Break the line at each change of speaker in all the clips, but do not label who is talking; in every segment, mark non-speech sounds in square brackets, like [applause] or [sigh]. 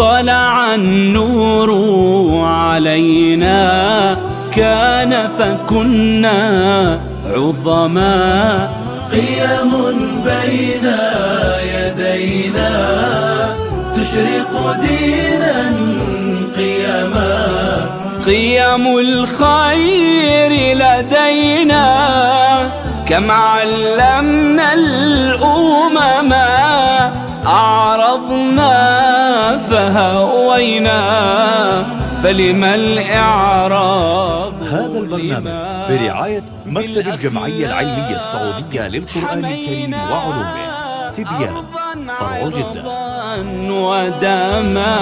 طلع النور علينا. كان فكنا عظما.
قيم بين يدينا. تشرق دينا قيما
قيم الخير لدينا. كم علمنا الأمم. أعرضنا فهوينا فلما الإعراض
هذا البرنامج برعاية مكتب الجمعية العلمية السعودية للقرآن الكريم وعلومه. تبيان فرع جدة.
ودما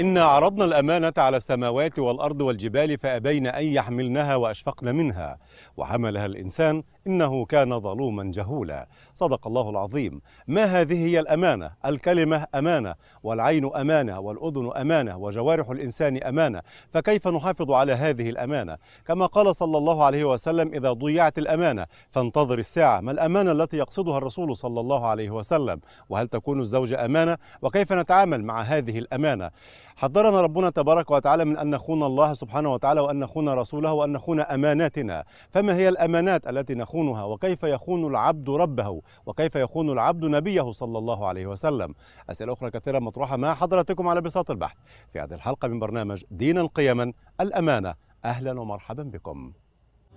إنا عرضنا الأمانة على السماوات والأرض والجبال فأبين أن يحملنها وأشفقن منها. وحملها الإنسان إنه كان ظلوما جهولا. صدق الله العظيم. ما هذه هي الأمانة؟ الكلمة أمانة والعين أمانة والأذن أمانة وجوارح الإنسان أمانة. فكيف نحافظ على هذه الأمانة؟ كما قال صلى الله عليه وسلم إذا ضيعت الأمانة فانتظر الساعة. ما الأمانة التي يقصدها الرسول صلى الله عليه وسلم؟ وهل تكون الزوجة أمانة؟ وكيف نتعامل مع هذه الأمانة؟ حذرنا ربنا تبارك وتعالى من أن نخون الله سبحانه وتعالى وأن نخون رسوله وأن نخون أماناتنا. فما هي الأمانات التي نخونها؟ وكيف يخون العبد ربه؟ وكيف يخون العبد نبيه صلى الله عليه وسلم؟ أسئلة أخرى كثيرة مطروحة مع حضراتكم على بساط البحث. في هذه الحلقة من برنامج دينا قيما الأمانة. أهلا ومرحبا بكم.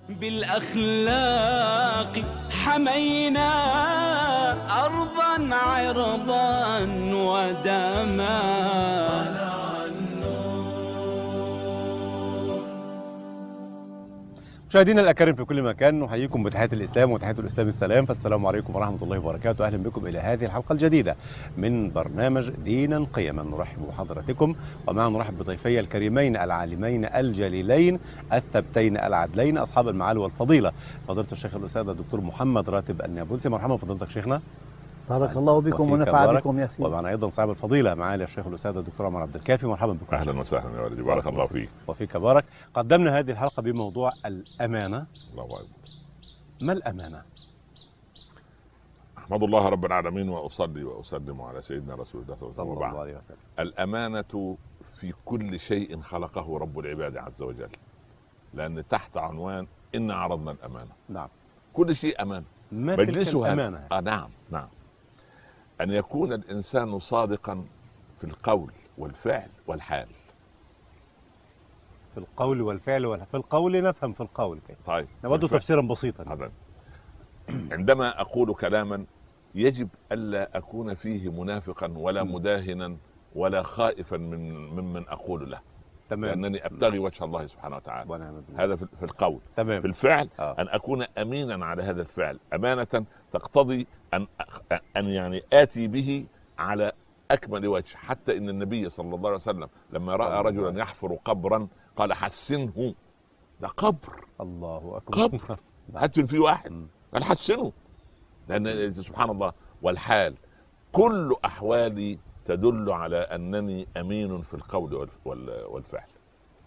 بالأخلاق حمينا أرضا عرضا ودما.
مشاهدينا الأكارم في كل مكان نحييكم بتحيه الإسلام وتحيه الإسلام السلام فالسلام عليكم ورحمة الله وبركاته. أهلا بكم إلى هذه الحلقة الجديدة من برنامج دينا قيما نرحب بحضراتكم ومع نرحب بضيفي الكريمين العالمين الجليلين الثبتين العدلين أصحاب المعالي والفضيلة فضيلة الشيخ الأستاذ الدكتور محمد راتب النابلسي. مرحبا فضيلتك شيخنا.
بارك الله بكم ونفع. بكم يا سيدي.
ومعنا أيضا صاحب الفضيلة معالي الشيخ الأستاذ الدكتور عمر عبد الكافي. مرحبا بكم.
أهلا وسهلا يا ولدي. بارك الله فيك.
وفيك. بارك. قدمنا هذه الحلقة بموضوع الأمانة.
الله أكبر.
ما الأمانة؟
أحمد الله رب العالمين وأصلي وأسلم على سيدنا رسول الله صلى الله عليه وسلم. الأمانة في كل شيء خلقه رب العباد عز وجل. لأن تحت عنوان إن عرضنا الأمانة.
نعم.
كل شيء أمان
ما تلك
مجلسها.
الأمانة؟
آه نعم نعم. أن يكون الإنسان صادقا في القول والفعل والحال.
في القول والفعل والح... في القول نفهم في القول كيف؟
طيب.
نود. تفسيرا بسيطا.
هذا عندما أقول كلاما يجب ألا أكون فيه منافقا ولا مداهنا ولا خائفا من ممن أقول له.
تمام.
لأنني أبتغي وجه الله سبحانه وتعالى.
ونعم.
هذا في في القول. في
تمام
الفعل
آه.
أن أكون امينا على هذا الفعل. أمانة تقتضي أن أن يعني آتي به على أكمل وجه. حتى إن النبي صلى الله عليه وسلم لما
رأى
رجلا يحفر قبرا قال حسنه. ده قبر.
الله أكبر.
قبر. [laughs] هدفن فيه واحد. قال حسنه. لأن سبحان الله. والحال كل أحوالي تدل على أنني أمين في القول والف- وال- والفعل.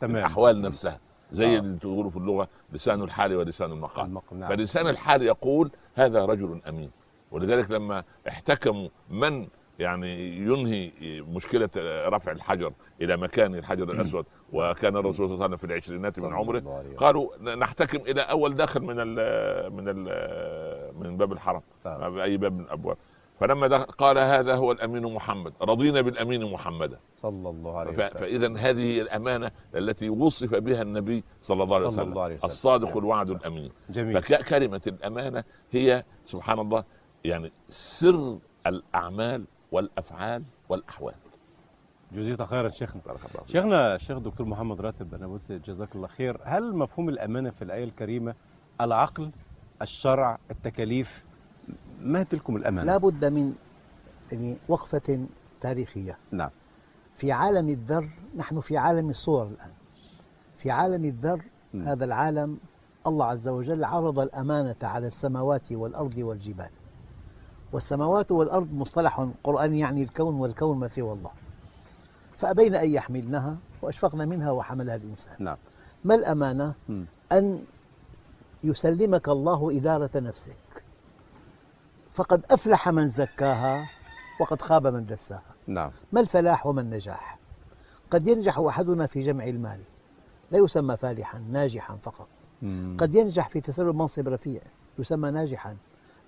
تمام.
الأحوال نفسها زي
آه.
اللي تقولوا في اللغة لسان الحال ولسان المقال.
المقام نعم.
فلسان الحال يقول هذا رجل أمين. ولذلك لما احتكموا من يعني ينهي مشكلة رفع الحجر إلى مكان الحجر الأسود وكان الرسول صلى الله عليه وسلم في العشرينات من عمره. قالوا نحتكم إلى أول داخل من ال من ال من باب الحرم. باي باب من الأبواب. فلما دخل قال هذا هو الأمين محمد رضينا بالأمين محمدا
صلى الله عليه وسلم.
فاذا هذه الأمانة التي وصف بها النبي صلى الله عليه
صلى
وسلم,
الله عليه وسلم.
الصادق الوعد الأمين.
جميل.
فكلمه الأمانة هي سبحان الله يعني سر الأعمال والأفعال والأحوال.
جزيت خيرا شيخنا. شيخنا الشيخ دكتور محمد راتب النابلسي جزاك الله خير. هل مفهوم الأمانة في الآية الكريمة العقل الشرع التكاليف؟ ما تلكم الأمانة؟
لا بد من يعني وقفة تاريخية.
نعم.
في عالم الذر نحن في عالم الصور الآن. في عالم الذر
م.
هذا العالم الله عز وجل عرض الأمانة على السماوات والأرض والجبال. والسماوات والأرض مصطلح قرآني يعني الكون والكون ما سوى الله. فأبين أن يحملنها وأشفقن منها وحملها الإنسان.
نعم.
ما الأمانة؟
م.
أن يسلمك الله إدارة نفسك. فقد أفلح من زكاها وقد خاب من دساها.
نعم.
ما الفلاح وما النجاح؟ قد ينجح أحدنا في جمع المال لا يسمى فالحا ناجحا فقط.
مم.
قد ينجح في تسلل منصب رفيع يسمى ناجحا.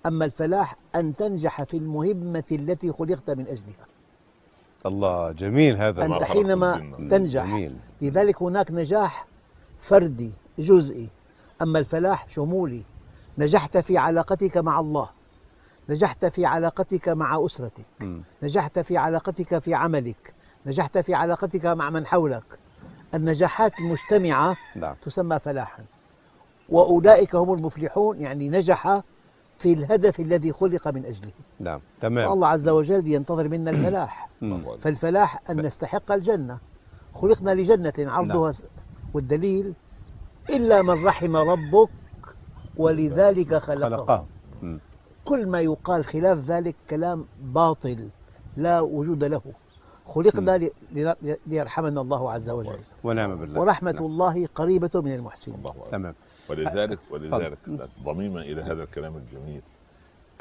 أما الفلاح أن تنجح في المهمة التي خلقت من أجلها.
الله جميل هذا
أنت حينما. تنجح
جميل.
لذلك هناك نجاح فردي جزئي. أما الفلاح شمولي نجحت في علاقتك مع الله. نجحت في علاقتك مع أسرتك.
مم.
نجحت في علاقتك في عملك. نجحت في علاقتك مع من حولك. النجاحات المجتمعة
نعم.
تسمى فلاحا. وأولئك هم المفلحون يعني نجح في الهدف الذي خلق من أجله.
نعم تمام.
فالله عز وجل ينتظر منا الفلاح. [clears throat] فالفلاح أن نستحق الجنة. خلقنا لجنة عرضها س- والدليل إلا من رحم ربك ولذلك خلقه.
خلقه.
كل ما يقال خلاف ذلك كلام باطل لا وجود له. خلقنا ليرحمنا الله عز وجل.
ونعم بالله.
ورحمة
نعم.
الله قريبة من المحسنين.
الله.
تمام.
ولذلك ولذلك ضميما إلى هذا الكلام الجميل.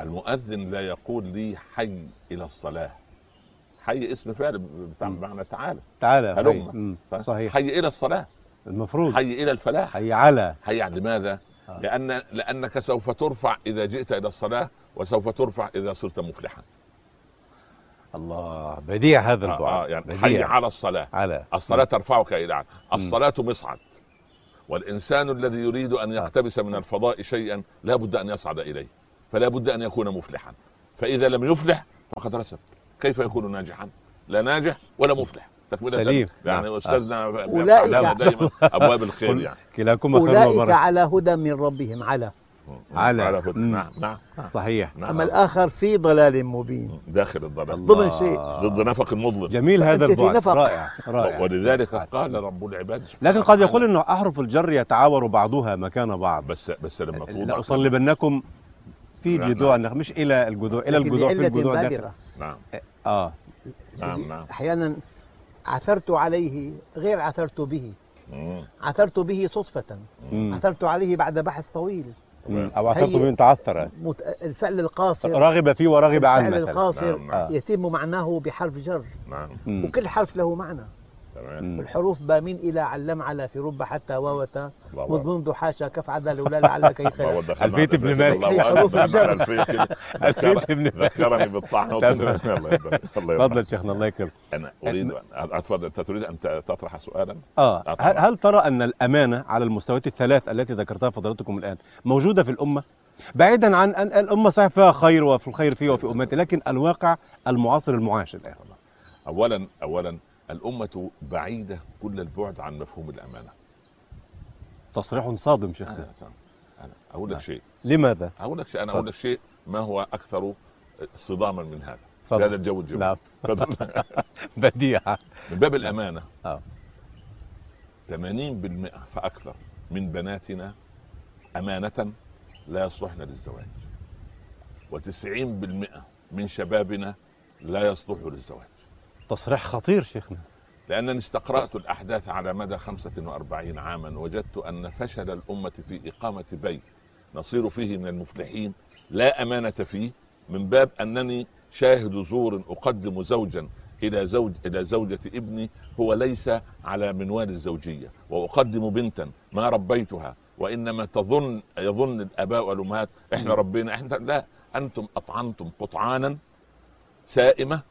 المؤذن لا يقول لي حي إلى الصلاة. حي اسم فعل بتاع معنى تعالى.
تعالى
هلم.
صحيح.
حي إلى الصلاة.
المفروض.
حي إلى الفلاح.
حي على.
حي على لماذا؟ لأن لأنك سوف ترفع إذا جئت إلى الصلاة وسوف ترفع إذا صرت مفلحا.
الله بديع هذا
آه
الدعاء
آه يعني
بديع.
حي على الصلاة.
على.
الصلاة ترفعك إلى اعلى الصلاة مصعد. والإنسان الذي يريد أن يقتبس من الفضاء شيئا لا بد أن يصعد إليه. فلا بد أن يكون مفلحا. فإذا لم يفلح فقد رسب. كيف يكون ناجحا؟ لا ناجح ولا مفلح. تكملة
سليم.
يعني
نعم.
استاذنا
أولئك-
يفتح لنا دائما أبواب الخير يعني.
كلاكما خير وبركة
على هدى من ربهم. على.
على.
على هدى. نعم نعم.
صحيح.
نعم.
أما الآخر في ضلال مبين.
داخل الضلال.
ضمن شيء.
ضد نفق المظلم
جميل هذا
نفق.
رائع رائع. [laughs]
ولذلك قال رب العباد
لكن قد يقول إنه أحرف الجر يتعاور بعضها مكان بعض.
بس بس لما توضع
لاصلبنكم في
نعم،
جذوع النخل مش إلى الجذوع
إلى
الجذوع في الجذوع داخل.
نعم.
آه.
نعم نعم.
أحيانا عثرت عليه غير عثرت به
مم.
عثرت به صدفة
مم.
عثرت عليه بعد بحث طويل
مم. أو عثرت من تعثر
مت... الفعل القاصر
رغب فيه ورغب عنه
الفعل
مثلا
القاصر
نعم، نعم.
يتم معناه بحرف جر
نعم.
وكل حرف له معنى
تمام.
الحروف با من إلى علم على في رب حتى واوتا مذ منذ حاشا كف عدا لولا لعلك
دخلنا
ألفية ابن مالك.
هي حروف. الجر.
ذكر-
ابن مالك.
ذكرني بالطعن
تمام.
الله يرضى الله يرضى
تفضل شيخنا الله يكرمك.
أنا أريد أن- أتفضل. أنت تريد أن ت- تطرح سؤالا؟ آه. آه،.
هل, هل ترى أن الأمانة على المستويات الثلاث التي ذكرتها فضلاتكم الآن موجودة في الأمة؟ بعيدا عن أن الأمة صحيح فيها خير وفي الخير فيه وفي أمتي لكن الواقع المعاصر المعاش الآن.
اولا اولا الأمة بعيدة كل البعد عن مفهوم الأمانة.
تصريح صادم شيخنا
أنا أقول لك شيء.
لماذا؟
أقول لك شيء.
تفضل.
أقول لك شيء. ما هو أكثر صداما من هذا؟
تفضل.
في هذا الجو الجميل.
نعم. [laughs] بديعه
من باب الأمانة.
آه.
80% فأكثر من بناتنا أمانة لا يصلحن للزواج. و90% من شبابنا لا يصلح للزواج.
تصريح خطير شيخنا.
لأنني استقرأت الأحداث على مدى 45 عاما وجدت أن فشل الأمة في إقامة بيت نصير فيه من المفلحين لا أمانة فيه من باب أنني شاهد زور أقدم زوجا إلى زوج إلى زوجة ابني هو ليس على منوال الزوجية وأقدم بنتا ما ربيتها وإنما تظن يظن الآباء والأمهات إحنا ربينا إحنا لا أنتم أطعمتم قطعانا سائمة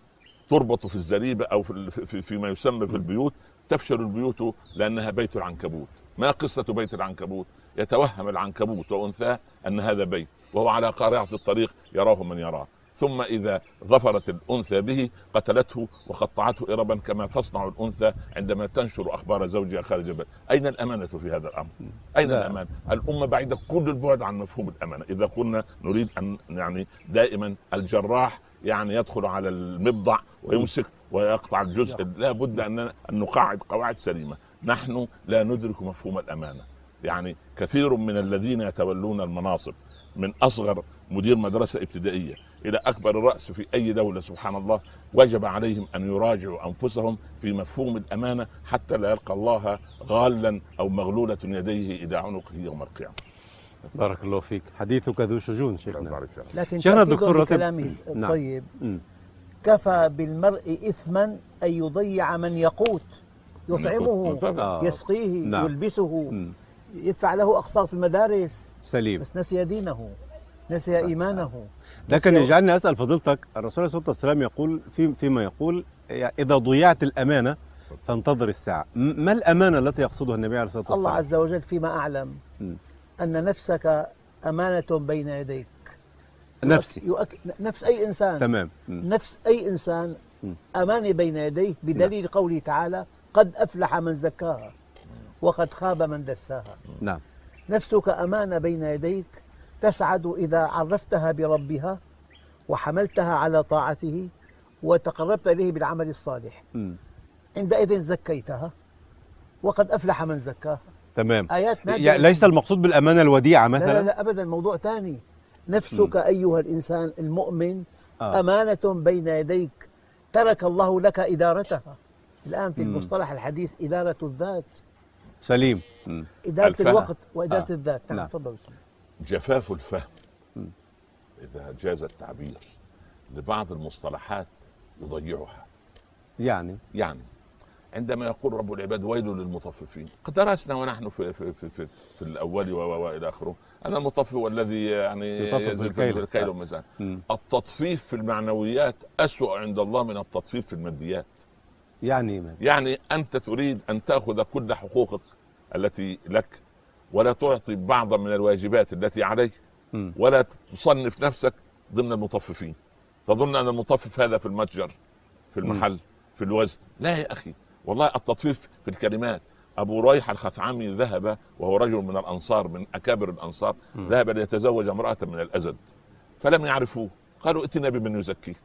تربط في الزريبة أو في, في, فيما يسمى في البيوت تفشل البيوت لأنها بيت العنكبوت. ما قصة بيت العنكبوت؟ يتوهم العنكبوت وأنثاه أن هذا بيت وهو على قارعة الطريق يراه من يراه. ثم إذا ظفرت الأنثى به قتلته وقطعته إربا كما تصنع الأنثى عندما تنشر أخبار زوجها خارج البيت أين الأمانة في هذا الأمر؟ أين
لا.
الأمانة؟ الأمة بعيدة كل البعد عن مفهوم الأمانة. إذا قلنا نريد أن يعني دائما الجراح يعني يدخل على المبضع ويمسك ويقطع الجزء. لا بد أن أن نقاعد قواعد سليمة. نحن لا ندرك مفهوم الأمانة. يعني كثير من الذين يتولون المناصب من أصغر مدير مدرسة ابتدائية إلى أكبر الرأس في أي دولة سبحان الله وجب عليهم أن يراجعوا أنفسهم في مفهوم الأمانة حتى لا يلقى الله غالا أو مغلولة يديه إلى عنقه يوم القيامة.
بارك الله فيك حديثك ذو شجون
الله
شيخنا.
لكن
شيخنا الدكتور راتب-
بكلامه
نعم.
الطيب
مم.
كفى بالمرء إثما أن يضيع من يقوت يطعمه.
آه.
يسقيه
نعم.
يلبسه
مم.
يدفع له أقساط المدارس
سليم
بس نسي دينه نسي إيمانه
ده كان
نسي-
يجعلني أسأل فضيلتك الرسول عليه الصلاة والسلام يقول في فيما يقول إذا ضيعت الأمانة فانتظر الساعة م- ما الأمانة التي يقصدها النبي عليه الصلاة والسلام
الله عز وجل فيما أعلم
مم.
أن نفسك أمانة بين يديك.
نفسي.
يؤك... نفس أي إنسان.
تمام.
نفس أي إنسان. أمانة بين يديه بدليل قوله تعالى قد أفلح من زكاها وقد خاب من دساها.
نعم.
نفسك أمانة بين يديك تسعد إذا عرفتها بربها وحملتها على طاعته وتقربت إليه بالعمل الصالح.
مم.
عندئذ زكيتها وقد أفلح من زكاها.
تمام.
آيات نادرة
يعني ليس المقصود بالأمانة الوديعة
لا لا
مثلا؟
لا أبدا موضوع ثاني نفسك أيها الإنسان المؤمن
آه.
أمانة بين يديك. ترك الله لك إدارتها. الآن في المصطلح الحديث إدارة الذات.
سليم. مم.
إدارة
الفهم.
الوقت وإدارة
آه.
الذات. نعم. تفضل.
جفاف الفهم. إذا جاز التعبير لبعض المصطلحات يضيعها.
يعني؟
يعني عندما يقول رب العباد ويل للمطففين قد درسنا ونحن في في في, في, في الأول وإلى آخره أن المطفف هو الذي يعني
يطفف
يزل
بالكيل.
الكيل والميزان. التطفيف في المعنويات أسوأ عند الله من التطفيف في الماديات
يعني ما.
يعني أنت تريد أن تأخذ كل حقوقك التي لك ولا تعطي بعضا من الواجبات التي عليك. ولا تصنف نفسك ضمن المطففين تظن أن المطفف هذا في المتجر في المحل في الوزن لا يا أخي والله التطفيف في الكلمات. أبو ريح الخثعمي ذهب وهو رجل من الأنصار من أكابر الأنصار ذهب ليتزوج امرأة من الأزد فلم يعرفوه. قالوا ائتنا بمن يزكيك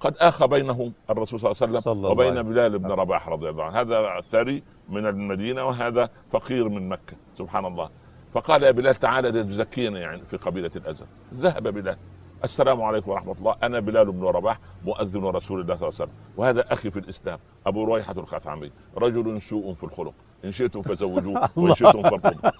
قد آخى بينهم الرسول صلى الله عليه وسلم
الله
وبين بلال بن رباح رضي الله عنه. هذا ثري من المدينة وهذا فقير من مكة. سبحان الله. فقال يا بلال تعالى لتزكينا يعني في قبيلة الأزد. ذهب بلال. السلام عليكم ورحمة الله. أنا بلال بن رباح مؤذن رسول الله صلى الله عليه وسلم. وهذا أخي في الإسلام أبو رويحة الخثعمي. رجل سوء في الخلق. إن شئتم فزوجوه [laughs] وإن شئتم فارفضوا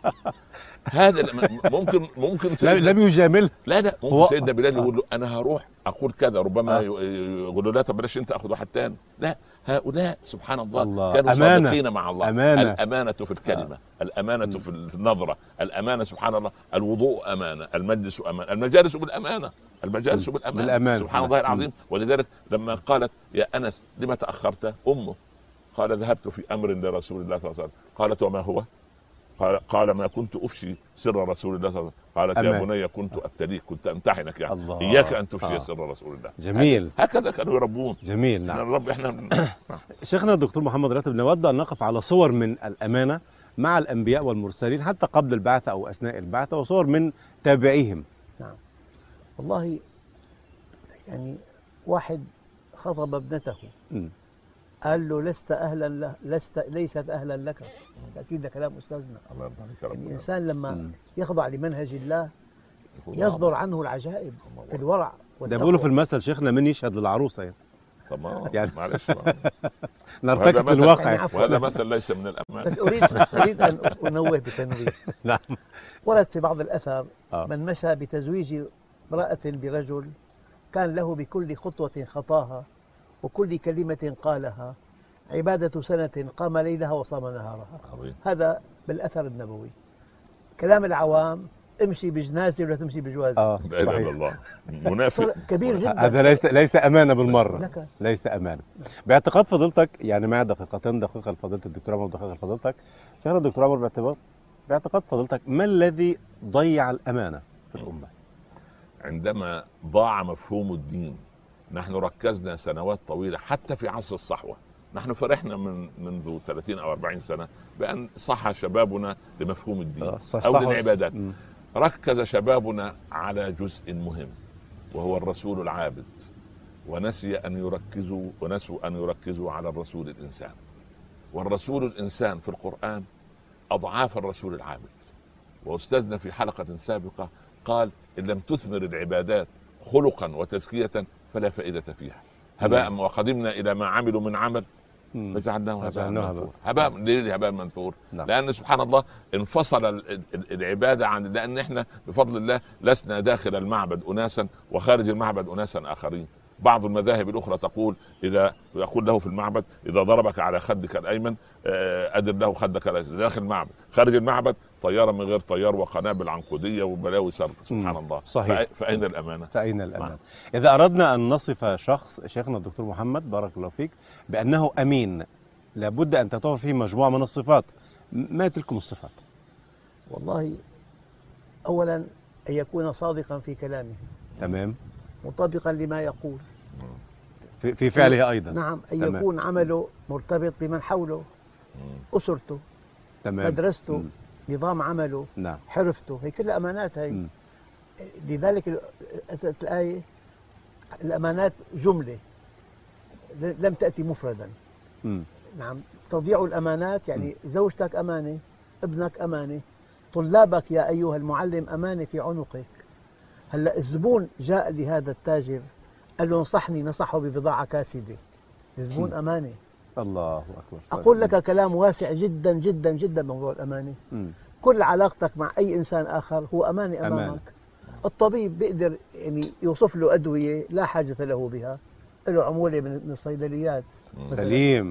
هذا ممكن ممكن سيدنا
لم يجامل
لا لا ممكن
هو-
سيدنا بلال يقول له أنا هروح أقول كذا ربما
آه.
يقول له لا طب بلاش أنت أخذ واحد تاني لا هؤلاء سبحان الله,
الله.
كانوا
أمانة.
صادقين مع الله
أمانة.
الأمانة في الكلمة الأمانة في ال- في النظرة الأمانة سبحان الله الوضوء أمانة المجلس أمانة المجالس بالأمانة المجالس بالأمانة
بالأمانة.
سبحان الله. العظيم ولذلك لما قالت يا أنس لما تأخرت امه قال ذهبت في أمر لرسول الله صلى الله عليه وسلم قالت وما هو قال قال ما كنت أفشي سر رسول الله صلى الله عليه وسلم قالت يا. بني كنت ابتليك كنت أمتحنك يعني
الله.
إياك أن تفشي
آه.
سر رسول الله
جميل.
هكذا كانوا يربون
جميل نعم
الرب إحنا [coughs]
شيخنا الدكتور محمد راتب نود أن نقف على صور من الأمانة مع الأنبياء والمرسلين حتى قبل البعثة أو أثناء البعثة وصور من تابعيهم
والله يعني واحد خطب ابنته
مم.
قال له لست أهلا له لست ليست أهلا لك. أكيد ده كلام أستاذنا.
الله يرضى عليك يا رب.
يعني الإنسان لما يخضع لمنهج الله يصدر عنه العجائب في الورع
ده بيقولوا في المثل شيخنا من يشهد للعروسة يعني.
تمام.
يعني- [laughs]
يعني معلش [laughs]
نرتكز للواقع
يعني عفواً.
وهذا مثل ليس من الأمان.
بس اريد أريد أن أنوه بتنويه. [laughs]
نعم.
ورد في بعض الأثر
آه.
من مشى بتزويج امرأة برجل كان له بكل خطوة خطاها. وكل كلمة قالها عبادة سنة قام ليلها وصام نهارها.
عظيم.
هذا بالأثر النبوي. كلام العوام امشي بجنازة ولا تمشي بجوازة.
آه
لا اله الا
صحيح.
الله. منافق.
كبير جدا.
هذا ليس ليس أمانة بالمرة.
لك.
ليس أمانة. باعتقاد فضيلتك يعني معي دقيقتين دقيقة لفضيلة الدكتور عمر ودقيقه لفضيلتك. شيخنا الدكتور عمر باعتبار باعتقاد فضيلتك ما الذي ضيع الأمانة في الأمة؟
عندما ضاع مفهوم الدين نحن ركزنا سنوات طويلة حتى في عصر الصحوة. نحن فرحنا من منذ 30 أو 40 سنة بأن صح شبابنا لمفهوم الدين
آه، صح- أو
للعبادات. ركز شبابنا على جزء مهم وهو الرسول العابد. ونسي أن يركزوا ونسوا أن يركزوا على الرسول الإنسان. والرسول الإنسان في القرآن أضعاف الرسول العابد. وأستاذنا في حلقة سابقة قال إن لم تثمر العبادات خلقا وتزكيه فلا فائدة فيها. هباء وقدمنا إلى ما عملوا من عمل فجعلناه هباء منثورا هباء. ليه هباء منثور؟
نعم.
لأن سبحان الله انفصل ال- ال- العبادة عن لأن إحنا بفضل الله لسنا داخل المعبد اناسا وخارج المعبد اناسا آخرين. بعض المذاهب الأخرى تقول إذا يقول له في المعبد إذا ضربك على خدك الأيمن آه، أدر له خدك داخل المعبد. خارج المعبد طيارة من غير طيار وقنابل عنقودية وبلاوي سرق سبحان. الله
صحيح.
فأين الأمانة؟
فأين الأمان؟
نعم.
إذا أردنا أن نصف شخص شيخنا الدكتور محمد بارك الله فيك بأنه أمين لابد أن تتوفر فيه مجموعة من الصفات ما تلكم الصفات؟
والله أولا أن يكون صادقا في كلامه
تمام
مطابقا لما يقول
في, في فعله أيضا
نعم أن
تمام.
يكون عمله مرتبط بمن حوله أسرته
تمام
مدرسته
مم.
نظام عمله
نعم.
حرفته هي كلها أمانات هي.
مم.
لذلك ال- أتت الآية الأمانات جملة. ل- لم تأتي مفردا.
مم.
نعم. تضيع الأمانات يعني زوجتك أمانة ابنك أمانة. طلابك يا أيها المعلم أمانة في عنقك. هلأ الزبون جاء لهذا التاجر قال له انصحني نصحه ببضاعة كاسدة. الزبون أمانة.
الله أكبر.
أقول لك كلام واسع جدا جدا جدا موضوع الأمانة
مم.
كل علاقتك مع أي إنسان آخر هو أمانة. أمامك.
أمانة.
الطبيب بيقدر يعني يوصف له أدوية لا حاجة له بها. له عمولة من الصيدليات.
سليم.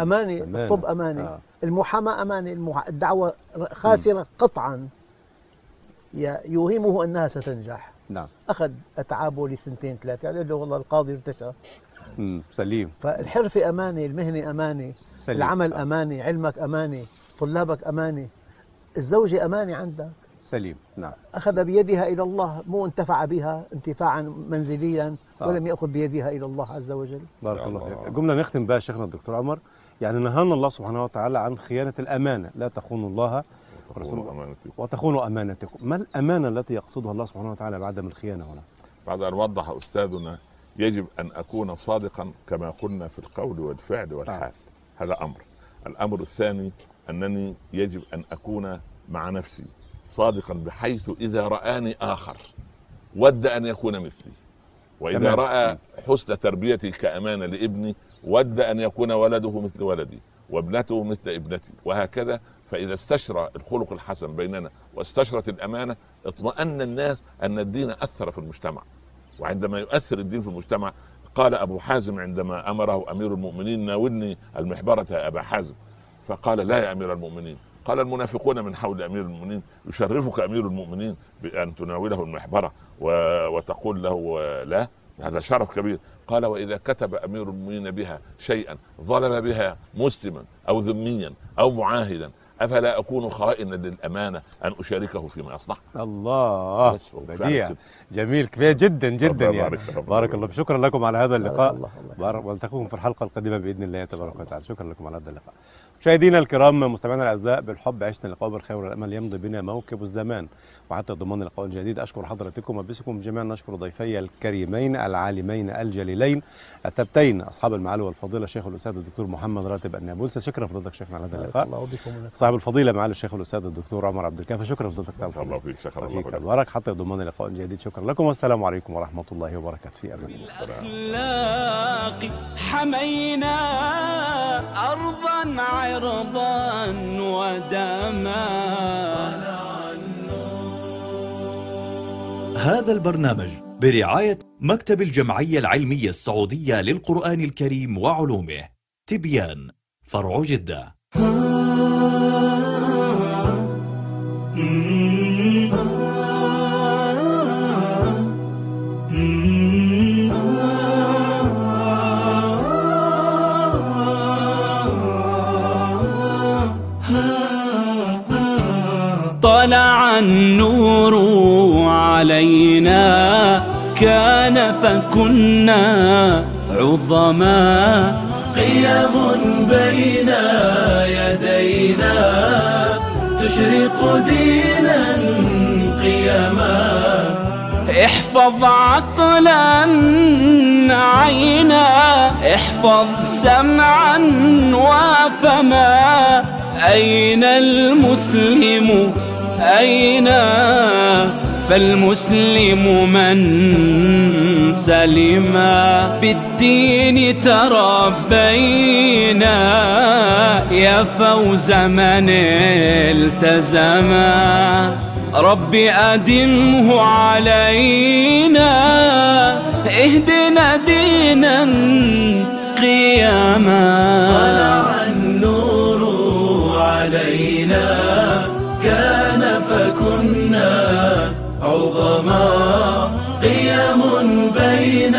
أمانة
أمانة.
الطب أمانة
آه.
المحاماة أمانة المح... الدعوة خاسرة قطعا. ي- يوهمه أنها ستنجح.
نعم.
أخذ أتعابه لسنتين ثلاثة. يعني قال له والله القاضي ارتشى.
مم. سليم
فالحرفة أمانة المهنة أمانة
سليم.
العمل. أمانة علمك أمانة طلابك أمانة الزوجة أمانة عندك
سليم نعم
أخذ بيدها إلى الله مو انتفع بها انتفاعا منزليا
آه.
ولم يأخذ بيدها إلى الله عز وجل
بارك الله. فيك جملة نختم بها شيخنا الدكتور عمر يعني نهانا الله سبحانه وتعالى عن خيانة الأمانة لا تخونوا الله
تقول امانتي
وتخونوا أمانتكم ما الأمانة التي يقصدها الله سبحانه وتعالى بعدم الخيانة هنا
بعد أن وضح أستاذنا يجب أن أكون صادقا كما قلنا في القول والفعل والحال. هذا أمر. الأمر الثاني أنني يجب أن أكون مع نفسي صادقا بحيث إذا رآني آخر ود أن يكون مثلي. وإذا
تمام.
رأى حسن تربيتي كأمانة لابني ود أن يكون ولده مثل ولدي وابنته مثل ابنتي وهكذا. فإذا استشرى الخلق الحسن بيننا واستشرت الأمانة اطمأن الناس أن الدين أثر في المجتمع. وعندما يؤثر الدين في المجتمع قال أبو حازم عندما أمره أمير المؤمنين ناولني المحبرة يا أبا حازم فقال لا يا أمير المؤمنين قال المنافقون من حول أمير المؤمنين يشرفك أمير المؤمنين بأن تناوله المحبرة. وتقول له لا هذا شرف كبير قال وإذا كتب أمير المؤمنين بها شيئا ظلم بها مسلما أو ذميا أو معاهدا أفلا أكون خائنا للأمانة أن أشاركه فيما يصنع؟
الله. بديع. جميل كفاية جدا جدا يعني.
يبارك، ربنا
بارك الله شكرا لكم على هذا اللقاء.
الله، الله
بارك والتقيكم في الحلقة القادمة بإذن الله تبارك وتعالى. شكرا لكم على هذا اللقاء. مشاهدينا الكرام مستمعينا الأعزاء بالحب عشنا اللقاء بالخير والأمل يمضي بنا موكب الزمان. وحتى ضمان لقاء جديد أشكر حضراتكم وباسمكم جميعا نشكر ضيفي الكريمين العالمين الجليلين التبتين أصحاب المعالي والفضيلة الشيخ الأستاذ الدكتور محمد راتب النابلسي شكرا فضلتك شيخنا على هذا
بارك
اللقاء. صاحب الفضيلة معالي الشيخ الأستاذ الدكتور عمر عبد الكافي. شكرا فضلتك صاحب
بارك الله فيك شكرا الله
فيك
لك.
مبارك حتى ضمان لقاء جديد. شكرا لكم. والسلام عليكم ورحمة الله وبركاته. في أمان الله.
حمينا. أرضا عرضا ودما.
هذا البرنامج برعاية مكتب الجمعية العلمية السعودية للقرآن الكريم وعلومه تبيان فرع جدة.
طلع النور علينا. كان فكنا عظما.
قيم بين يدينا. تشرق دينا قيما
احفظ عقلا عينا. احفظ سمعا وفما. أين المسلم أين فالمسلم من سلم بالدين تربينا يا فوز من التزم رب أدمه علينا اهدنا دينا قياما.
عظما قيم بين